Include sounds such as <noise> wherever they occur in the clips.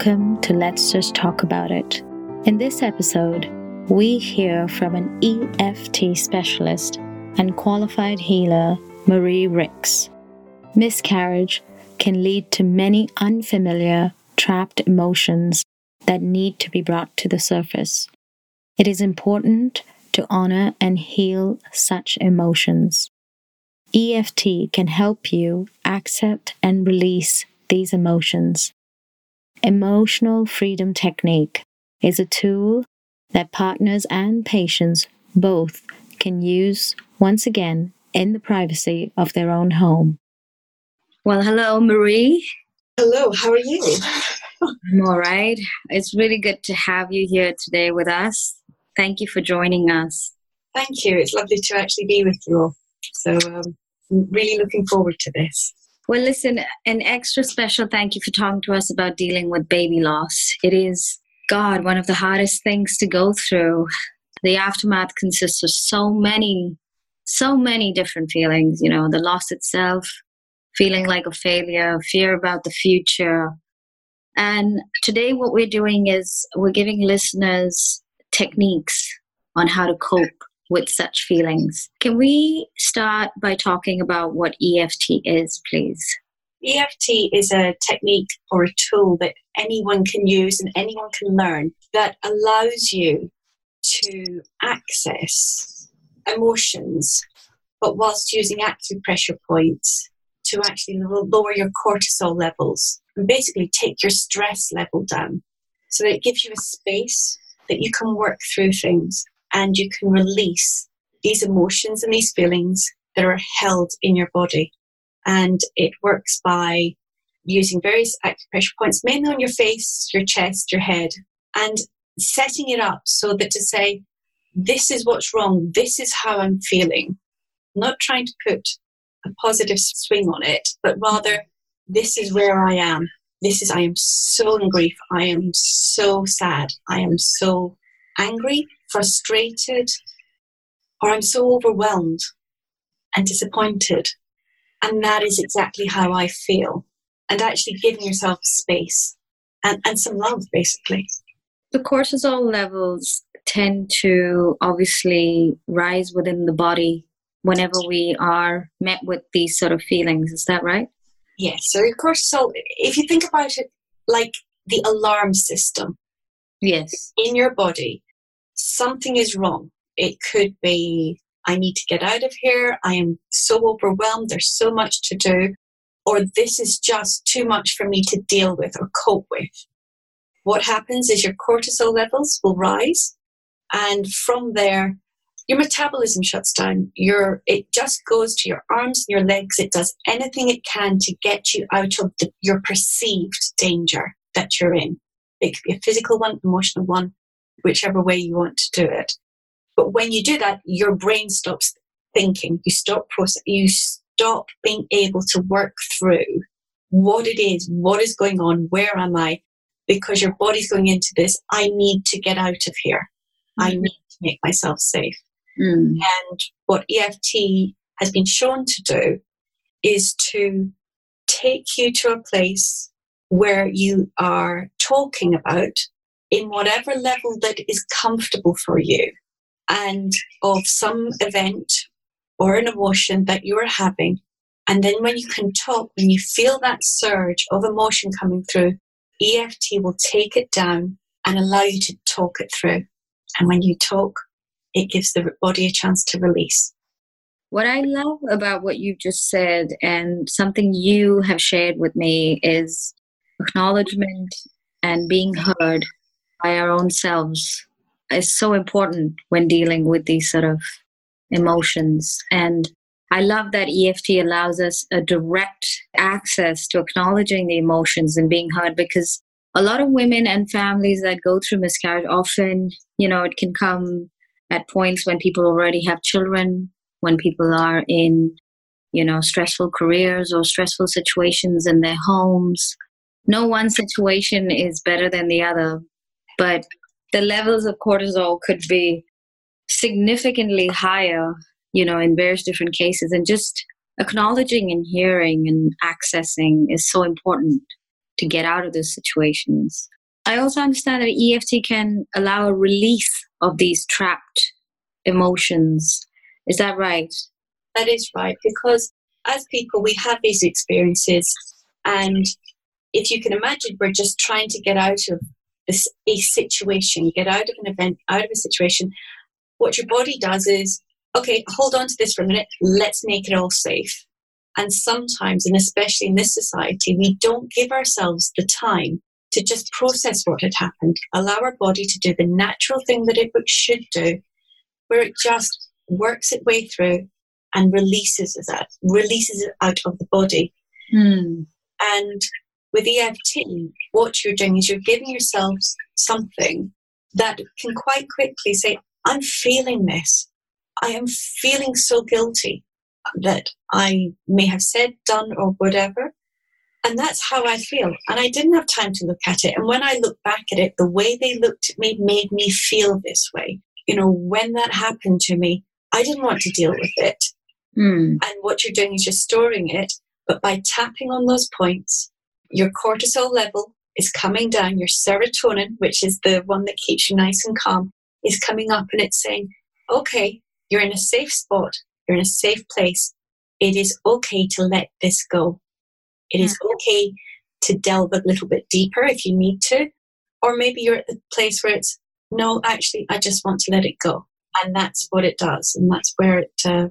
Welcome to Let's Just Talk About It. In this episode, we hear from an EFT specialist and qualified healer, Marie Rix. Miscarriage can lead to many unfamiliar, trapped emotions that need to be brought to the surface. It is important to honor and heal such emotions. EFT can help you accept and release these emotions Emotional Freedom Technique is a tool that partners and patients both can use once again in the privacy of their own home. Well, hello, Marie. Hello, how are you? I'm all right. It's really good to have you here today with us. Thank you for joining us. Thank you. It's lovely to actually be with you all. So, um, I'm really looking forward to this. Well, listen, an extra special thank you for talking to us about dealing with baby loss. It is, God, one of the hardest things to go through. The aftermath consists of so many, so many different feelings, you know, the loss itself, feeling like a failure, fear about the future. And today, what we're doing is we're giving listeners techniques on how to cope with such feelings. Can we start by talking about what EFT is, please? EFT is a technique or a tool that anyone can use and anyone can learn that allows you to access emotions, but whilst using acupressure points to actually lower your cortisol levels and basically take your stress level down so that it gives you a space that you can work through things and you can release these emotions and these feelings that are held in your body. And it works by using various acupressure points, mainly on your face, your chest, your head, and setting it up so that to say, this is what's wrong, this is how I'm feeling. not trying to put a positive swing on it, but rather, this is where I am. This is, I am so in grief. I am so sad. I am so angry frustrated, or I'm so overwhelmed and disappointed. And that is exactly how I feel. And actually giving yourself space and, and some love, basically. The cortisol levels tend to obviously rise within the body whenever we are met with these sort of feelings. Is that right? Yes. So cortisol, if you think about it like the alarm system, yes, in your body, something is wrong. It could be, I need to get out of here. I am so overwhelmed. There's so much to do. Or this is just too much for me to deal with or cope with. What happens is your cortisol levels will rise. And from there, your metabolism shuts down. Your, it just goes to your arms and your legs. It does anything it can to get you out of the, your perceived danger that you're in. It could be a physical one, emotional one, whichever way you want to do it. But when you do that, your brain stops thinking. You stop process. You stop being able to work through what it is, what is going on, where am I? Because your body's going into this. I need to get out of here. Mm-hmm. I need to make myself safe. Mm. And what EFT has been shown to do is to take you to a place where you are talking about in whatever level that is comfortable for you and of some event or an emotion that you are having. And then when you can talk, when you feel that surge of emotion coming through, EFT will take it down and allow you to talk it through. And when you talk, it gives the body a chance to release. What I love about what you just said and something you have shared with me is acknowledgement and being heard by our own selves is so important when dealing with these sort of emotions. And I love that EFT allows us a direct access to acknowledging the emotions and being heard because a lot of women and families that go through miscarriage often, you know, it can come at points when people already have children, when people are in, you know, stressful careers or stressful situations in their homes. No one situation is better than the other, but the levels of cortisol could be significantly higher, you know, in various different cases. And just acknowledging and hearing and accessing is so important to get out of those situations. I also understand that EFT can allow a release of these trapped emotions. Is that right? That is right, because as people, we have these experiences, and if you can imagine, we're just trying to get out of a situation, get out of an event, out of a situation. What your body does is, okay, hold on to this for a minute. Let's make it all safe. And sometimes, and especially in this society, we don't give ourselves the time to just process what had happened, allow our body to do the natural thing that it should do, where it just works its way through and releases it out, releases it out of the body. Hmm. And with EFT, what you're doing is you're giving yourself something that can quite quickly say, I'm feeling this. I am feeling so guilty that I may have said, done, or whatever. And that's how I feel. And I didn't have time to look at it. And when I look back at it, the way they looked at me made me feel this way. You know, when that happened to me, I didn't want to deal with it. Mm. And what you're doing is you're storing it. But by tapping on those points, your cortisol level is coming down. Your serotonin, which is the one that keeps you nice and calm, is coming up and it's saying, okay, you're in a safe spot. You're in a safe place. It is okay to let this go. It is okay to delve a little bit deeper if you need to. Or maybe you're at the place where it's, no, actually, I just want to let it go. And that's what it does. And that's where it uh,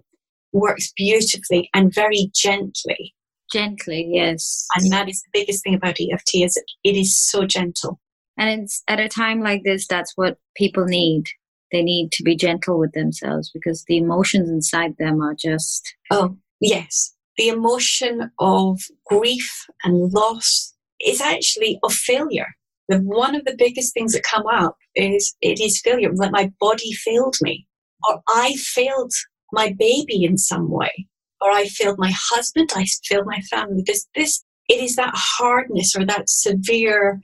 works beautifully and very gently. Gently, yes. And that is the biggest thing about EFT is it is so gentle. And it's at a time like this, that's what people need. They need to be gentle with themselves because the emotions inside them are just. Oh, yes the emotion of grief and loss is actually of failure. The, one of the biggest things that come up is it is failure, like my body failed me, or I failed my baby in some way, or I failed my husband, I failed my family. This, this, it is that hardness or that severe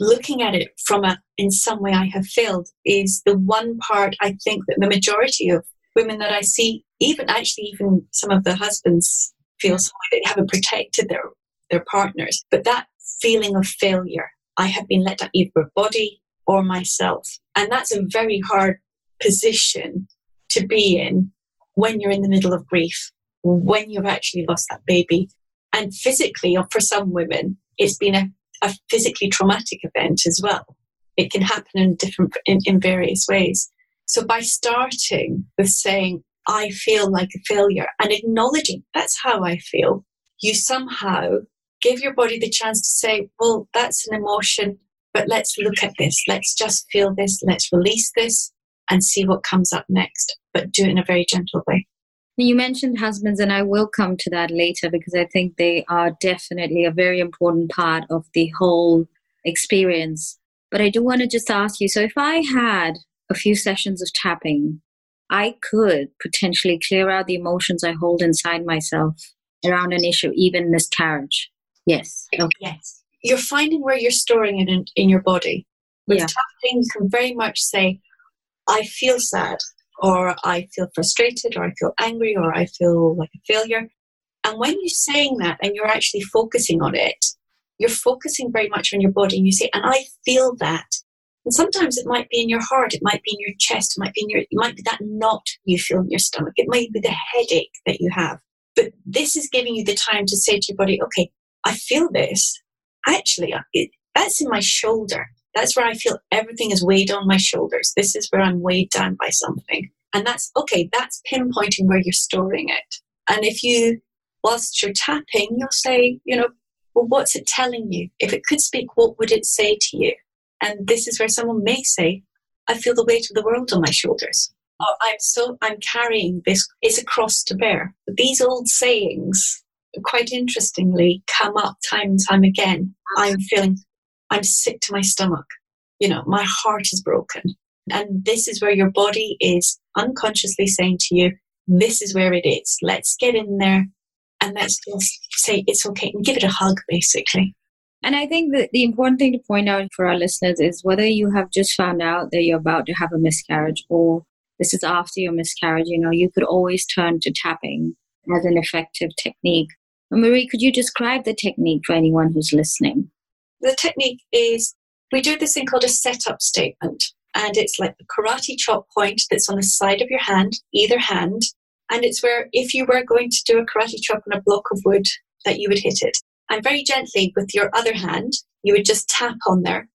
looking at it from a, in some way I have failed is the one part I think that the majority of women that I see, even actually even some of the husbands feel some way they haven't protected their, their partners. But that feeling of failure, I have been let down either body or myself. And that's a very hard position to be in when you're in the middle of grief, when you've actually lost that baby. And physically, or for some women, it's been a, a physically traumatic event as well. It can happen in different in, in various ways. So by starting with saying, I feel like a failure and acknowledging that's how I feel, you somehow give your body the chance to say, well, that's an emotion, but let's look at this. Let's just feel this. Let's release this and see what comes up next, but do it in a very gentle way. You mentioned husbands, and I will come to that later because I think they are definitely a very important part of the whole experience. But I do want to just ask you so, if I had a few sessions of tapping I could potentially clear out the emotions I hold inside myself around an issue, even miscarriage. Yes. Okay. Yes. You're finding where you're storing it in, in your body. With yeah. tapping, you can very much say, I feel sad, or I feel frustrated, or I feel angry, or I feel like a failure. And when you're saying that and you're actually focusing on it, you're focusing very much on your body and you say, and I feel that. And sometimes it might be in your heart, it might be in your chest, it might be in your, it might be that knot you feel in your stomach, it might be the headache that you have. But this is giving you the time to say to your body, okay, I feel this. Actually, it, that's in my shoulder. That's where I feel everything is weighed on my shoulders. This is where I'm weighed down by something. And that's okay, that's pinpointing where you're storing it. And if you, whilst you're tapping, you'll say, you know, well, what's it telling you? If it could speak, what would it say to you? And this is where someone may say, I feel the weight of the world on my shoulders. Or I'm so, I'm carrying this, it's a cross to bear. These old sayings, quite interestingly, come up time and time again. I'm feeling, I'm sick to my stomach. You know, my heart is broken. And this is where your body is unconsciously saying to you, this is where it is. Let's get in there and let's just say it's okay and give it a hug, basically. And I think that the important thing to point out for our listeners is whether you have just found out that you're about to have a miscarriage or this is after your miscarriage, you know, you could always turn to tapping as an effective technique. Marie, could you describe the technique for anyone who's listening? The technique is we do this thing called a setup statement. And it's like the karate chop point that's on the side of your hand, either hand. And it's where if you were going to do a karate chop on a block of wood, that you would hit it. And very gently with your other hand, you would just tap on there,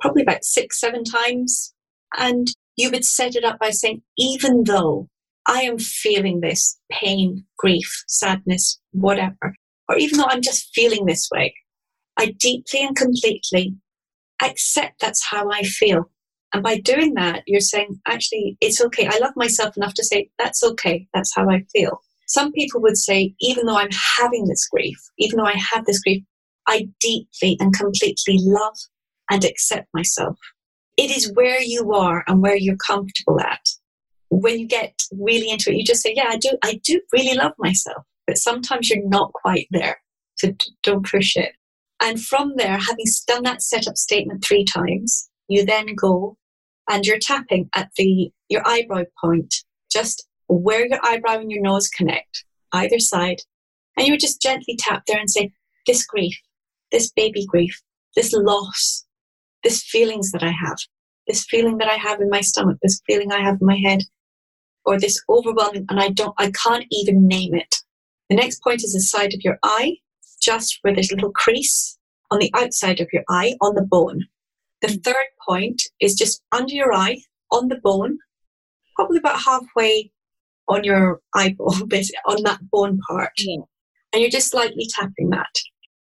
probably about six, seven times. And you would set it up by saying, even though I am feeling this pain, grief, sadness, whatever, or even though I'm just feeling this way, I deeply and completely accept that's how I feel. And by doing that, you're saying, actually, it's okay. I love myself enough to say, that's okay. That's how I feel. Some people would say, even though I'm having this grief, even though I have this grief, I deeply and completely love and accept myself. It is where you are and where you're comfortable at. When you get really into it, you just say, yeah, I do, I do really love myself. But sometimes you're not quite there. So don't push it. And from there, having done that setup statement three times, you then go and you're tapping at the your eyebrow point, just where your eyebrow and your nose connect, either side. And you would just gently tap there and say, This grief, this baby grief, this loss, this feelings that I have, this feeling that I have in my stomach, this feeling I have in my head, or this overwhelming, and I don't I can't even name it. The next point is the side of your eye, just where there's a little crease on the outside of your eye on the bone. The mm. third point is just under your eye on the bone, probably about halfway on your eyeball, <laughs> basically on that bone part. Yeah. And you're just slightly tapping that.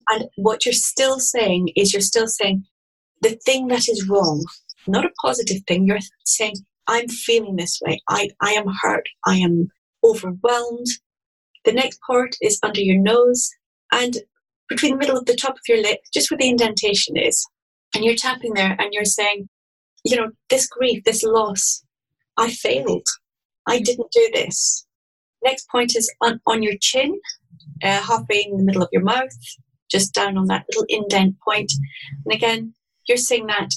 And what you're still saying is you're still saying the thing that is wrong, not a positive thing. You're saying, I'm feeling this way. I, I am hurt. I am overwhelmed. The next part is under your nose and between the middle of the top of your lip, just where the indentation is. And you're tapping there and you're saying, you know, this grief, this loss, I failed. I didn't do this. Next point is on, on your chin, uh, halfway in the middle of your mouth, just down on that little indent point. And again, you're saying that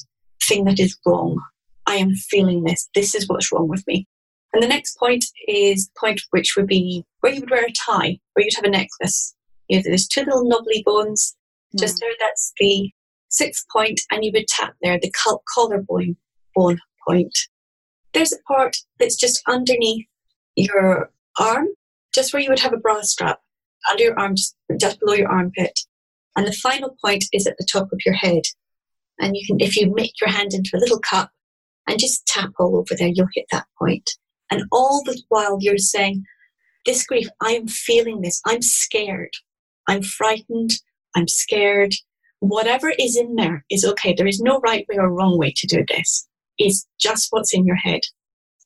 thing that is wrong. I am feeling this. This is what's wrong with me. And the next point is the point which would be where you would wear a tie, where you'd have a necklace. You know, there's two little knobbly bones mm. just there. That's the sixth point, and you would tap there, the collarbone bone point. There's a part that's just underneath your arm, just where you would have a bra strap, under your arm, just, just below your armpit. And the final point is at the top of your head. And you can, if you make your hand into a little cup and just tap all over there, you'll hit that point. And all the while you're saying, This grief, I am feeling this. I'm scared. I'm frightened. I'm scared. Whatever is in there is okay. There is no right way or wrong way to do this. It's just what's in your head.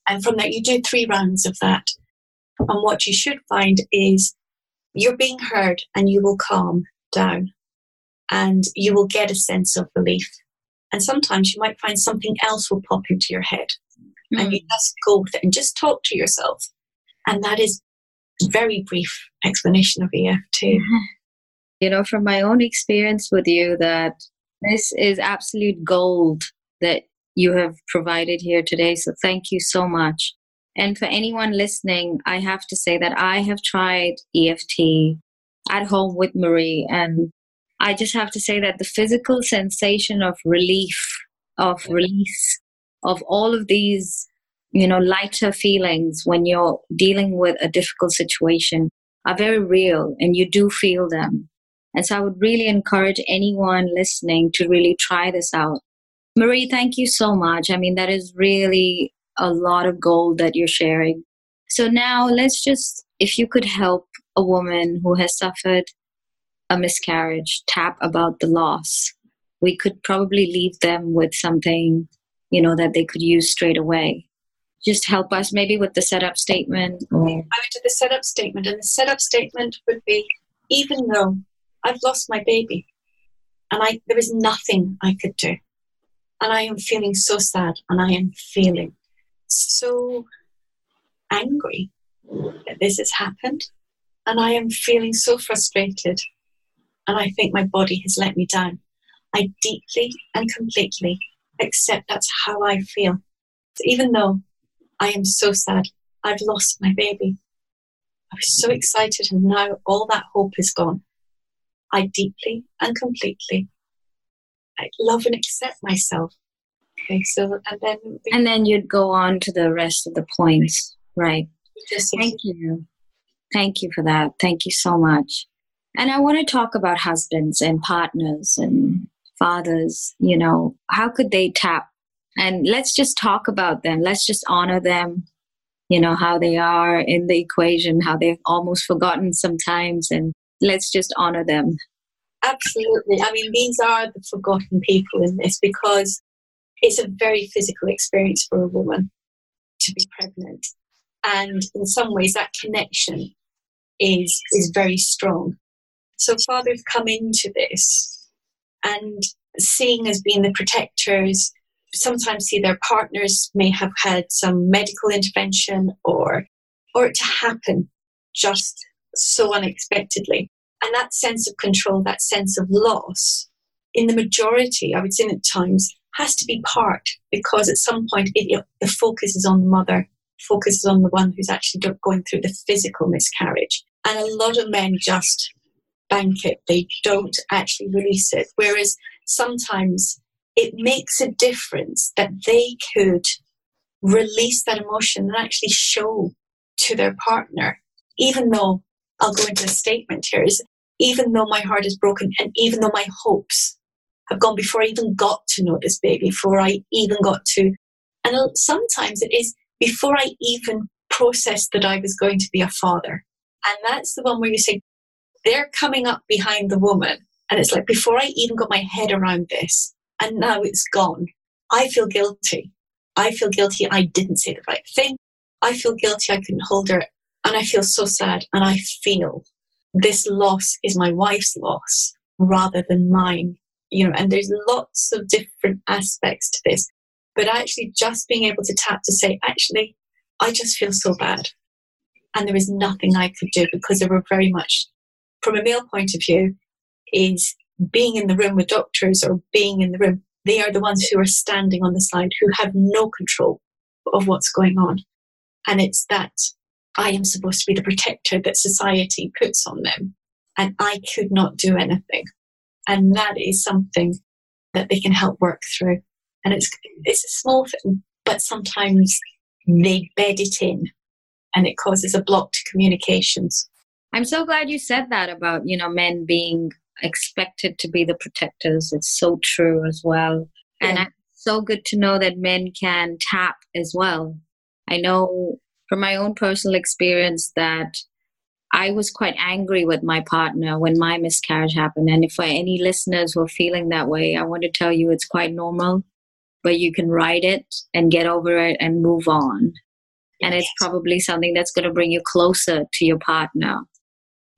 And from that, you do three rounds of that. And what you should find is you're being heard and you will calm down and you will get a sense of relief. And sometimes you might find something else will pop into your head mm. and you hmm. just go with it and just talk to yourself. And that is very brief explanation of EFT. <laughs> You know, from my own experience with you, that this is absolute gold that you have provided here today. So thank you so much. And for anyone listening, I have to say that I have tried EFT at home with Marie, and I just have to say that the physical sensation of relief, of release, of all of these, you know, lighter feelings when you're dealing with a difficult situation are very real and you do feel them. And so I would really encourage anyone listening to really try this out. Marie, thank you so much. I mean, that is really a lot of gold that you're sharing. So now let's just, if you could help a woman who has suffered a miscarriage tap about the loss, we could probably leave them with something, you know, that they could use straight away. Just help us maybe with the setup statement. Or... I would do the setup statement, and the setup statement would be even though I've lost my baby and I, there is nothing I could do and I am feeling so sad and I am feeling so angry that this has happened. And I am feeling so frustrated. And I think my body has let me down. I deeply and completely accept that's how I feel. So even though I am so sad, I've lost my baby. I was so excited, and now all that hope is gone. I deeply and completely I love and accept myself. Okay, so and then and then you'd go on to the rest of the points, right? Thank you. Thank you for that. Thank you so much. And I want to talk about husbands and partners and fathers. You know, how could they tap? And let's just talk about them. Let's just honor them. You know, how they are in the equation, how they've almost forgotten sometimes, and let's just honor them. Absolutely. I mean, these are the forgotten people in this because it's a very physical experience for a woman to be pregnant. And in some ways, that connection is, is very strong. So fathers come into this and seeing as being the protectors, sometimes see their partners may have had some medical intervention or or it to happen just so unexpectedly. And that sense of control, that sense of loss, in the majority, I would say at times, has to be part because at some point it, the focus is on the mother, focus is on the one who's actually going through the physical miscarriage. And a lot of men just bank it, they don't actually release it. Whereas sometimes it makes a difference that they could release that emotion and actually show to their partner, even though I'll go into a statement here, is even though my heart is broken and even though my hopes have gone before I even got to know this baby, before I even got to, and sometimes it is before I even processed that I was going to be a father. And that's the one where you say, they're coming up behind the woman. And it's like, before I even got my head around this, and now it's gone, I feel guilty. I feel guilty I didn't say the right thing. I feel guilty I couldn't hold her. And I feel so sad. And I feel this loss is my wife's loss rather than mine. You know, and there's lots of different aspects to this. But actually, just being able to tap to say, actually, I just feel so bad. And there is nothing I could do because they were very much, from a male point of view, is being in the room with doctors or being in the room. They are the ones who are standing on the side who have no control of what's going on. And it's that I am supposed to be the protector that society puts on them. And I could not do anything. And that is something that they can help work through. And it's, it's a small thing, but sometimes they bed it in and it causes a block to communications. I'm so glad you said that about, you know, men being expected to be the protectors. It's so true as well. Yeah. And it's so good to know that men can tap as well. I know from my own personal experience that I was quite angry with my partner when my miscarriage happened. And if for any listeners who are feeling that way, I want to tell you it's quite normal, but you can write it and get over it and move on. And it's probably something that's going to bring you closer to your partner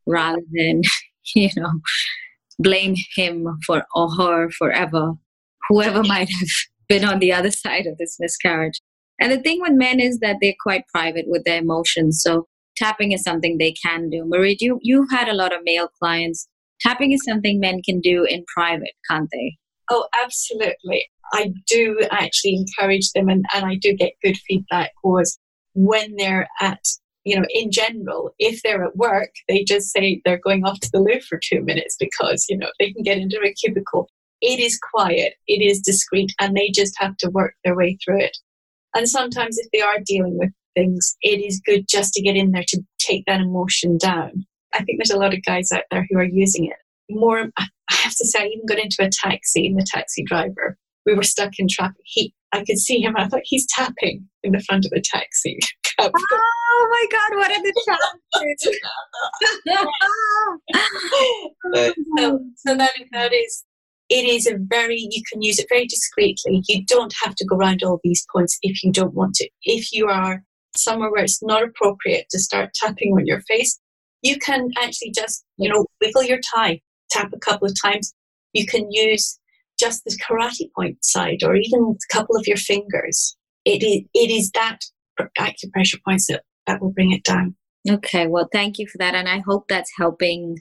rather than, <laughs> you know, blame him for or her forever, whoever <laughs> might have been on the other side of this miscarriage. And the thing with men is that they're quite private with their emotions. So tapping is something they can do. Marie, you, you've had a lot of male clients. Tapping is something men can do in private, can't they? Oh, absolutely. I do actually encourage them and, and I do get good feedback was when they're at, you know, in general, if they're at work, they just say they're going off to the loo for two minutes because, you know, they can get into a cubicle. It is quiet, it is discreet, and they just have to work their way through it. And sometimes, if they are dealing with things, it is good just to get in there to take that emotion down. I think there's a lot of guys out there who are using it. More, I have to say, I even got into a taxi and the taxi driver, we were stuck in traffic. He, I could see him. I thought he's tapping in the front of the taxi. <laughs> oh my God, what are the <laughs> chances? so, <laughs> um, so that, that is it is a very you can use it very discreetly you don't have to go around all these points if you don't want to if you are somewhere where it's not appropriate to start tapping on your face you can actually just you know wiggle your tie tap a couple of times you can use just the karate point side or even a couple of your fingers it is, it is that acupressure points that, that will bring it down okay well thank you for that and i hope that's helping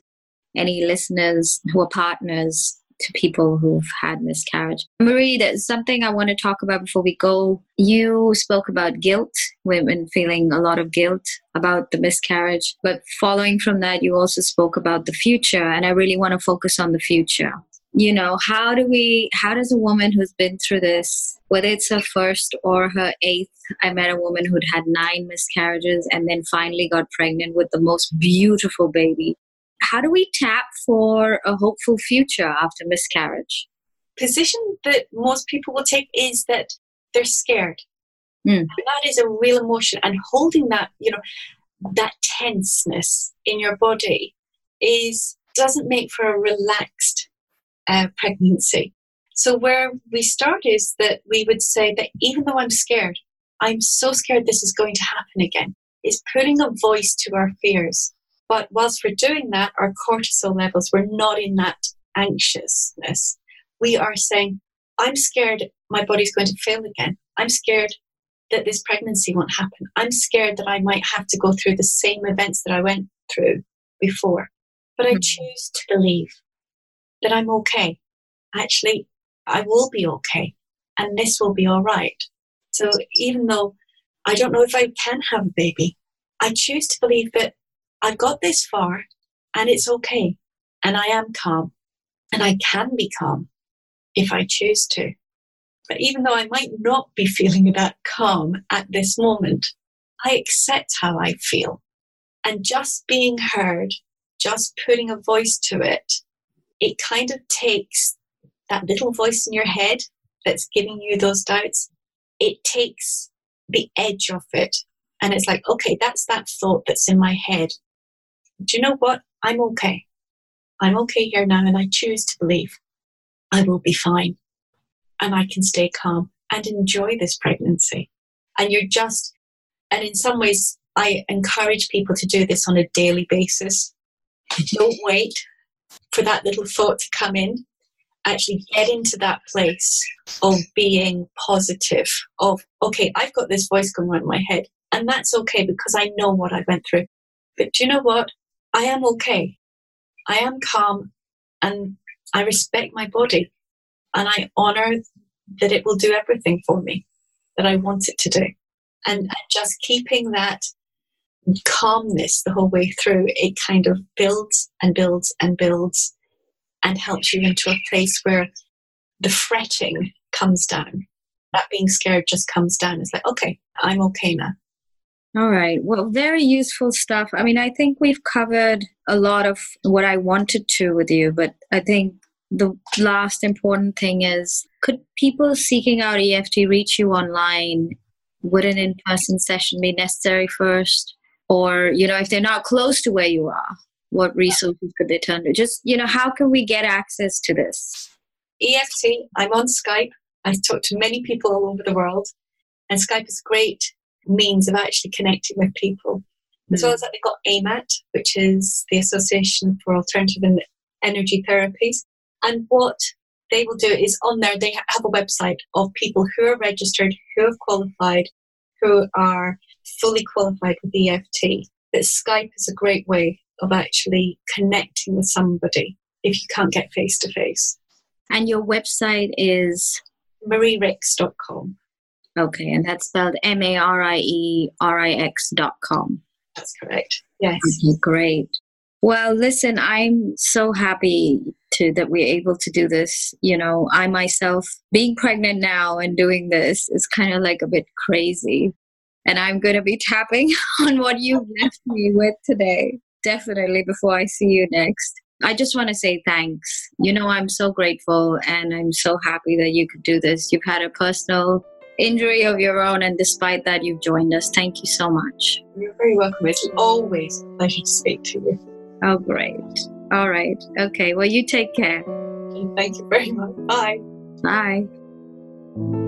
any listeners who are partners to people who've had miscarriage. Marie, there's something I want to talk about before we go. You spoke about guilt, women feeling a lot of guilt about the miscarriage. But following from that, you also spoke about the future. And I really want to focus on the future. You know how do we how does a woman who's been through this whether it's her first or her eighth i met a woman who'd had nine miscarriages and then finally got pregnant with the most beautiful baby. How do we tap for a hopeful future after miscarriage? Position that most people will take is that they're scared. Mm. that is a real emotion and holding that you know that tenseness in your body is doesn't make for a relaxed uh, pregnancy. So where we start is that we would say that even though I'm scared, I'm so scared this is going to happen again. Is putting a voice to our fears. But whilst we're doing that, our cortisol levels, we're not in that anxiousness. We are saying, I'm scared my body's going to fail again. I'm scared that this pregnancy won't happen. I'm scared that I might have to go through the same events that I went through before. But I Mhm. choose to believe that I'm okay. Actually, I will be okay. And this will be all right. So even though I don't know if I can have a baby, I choose to believe that I've got this far and it's okay. And I am calm. And I can be calm if I choose to. But even though I might not be <laughs> feeling that calm at this moment, I accept how I feel. And just being heard, just putting a voice to it, it kind of takes that little voice in your head that's giving you those doubts, it takes the edge off it. And it's like, okay, that's that thought that's in my head. Do you know what? I'm okay. I'm okay here now, and I choose to believe I will be fine and I can stay calm and enjoy this pregnancy. And you're just, and in some ways, I encourage people to do this on a daily basis. <laughs> Don't wait for that little thought to come in. Actually, get into that place of being positive, of, okay, I've got this voice going on in my head, and that's okay because I know what I went through. But do you know what? I am okay. I am calm and I respect my body and I honor that it will do everything for me that I want it to do. And, and just keeping that calmness the whole way through, it kind of builds and builds and builds and helps you into a place where the fretting comes down. That being scared just comes down. It's like, okay, I'm okay now. All right. Well, very useful stuff. I mean, I think we've covered a lot of what I wanted to with you, but I think the last important thing is could people seeking out EFT reach you online? Would an in person session be necessary first? Or, you know, if they're not close to where you are, what resources could they turn to? Just, you know, how can we get access to this? EFT, I'm on Skype. I talk to many people all over the world, and Skype is a great means of actually connecting with people. As well hmm. as that, they've got AMAT, which is the Association for Alternative and Energy Therapies. And what they will do is on there, they have a website of people who are registered, who have qualified, who are fully qualified with EFT. That Skype is a great way of actually connecting with somebody if you can't get face to face. And your website is MarieRix.com. okay, and that's spelled M A R I E R I X dot com. That's correct. Yes. Okay, great. Well, listen, I'm so happy to that we're able to do this. You know, I myself being pregnant now and doing this is kind of like a bit crazy. And I'm going to be tapping <laughs> on what you've left me with today, definitely before I see you next. I just want to say thanks. You know, I'm so grateful and I'm so happy that you could do this. You've had a personal injury of your own, and despite that, you've joined us. Thank you so much. You're very welcome. It's always a pleasure to speak to you. Oh, great. All right. Okay. Well, you take care. Thank you very much. Bye. Bye.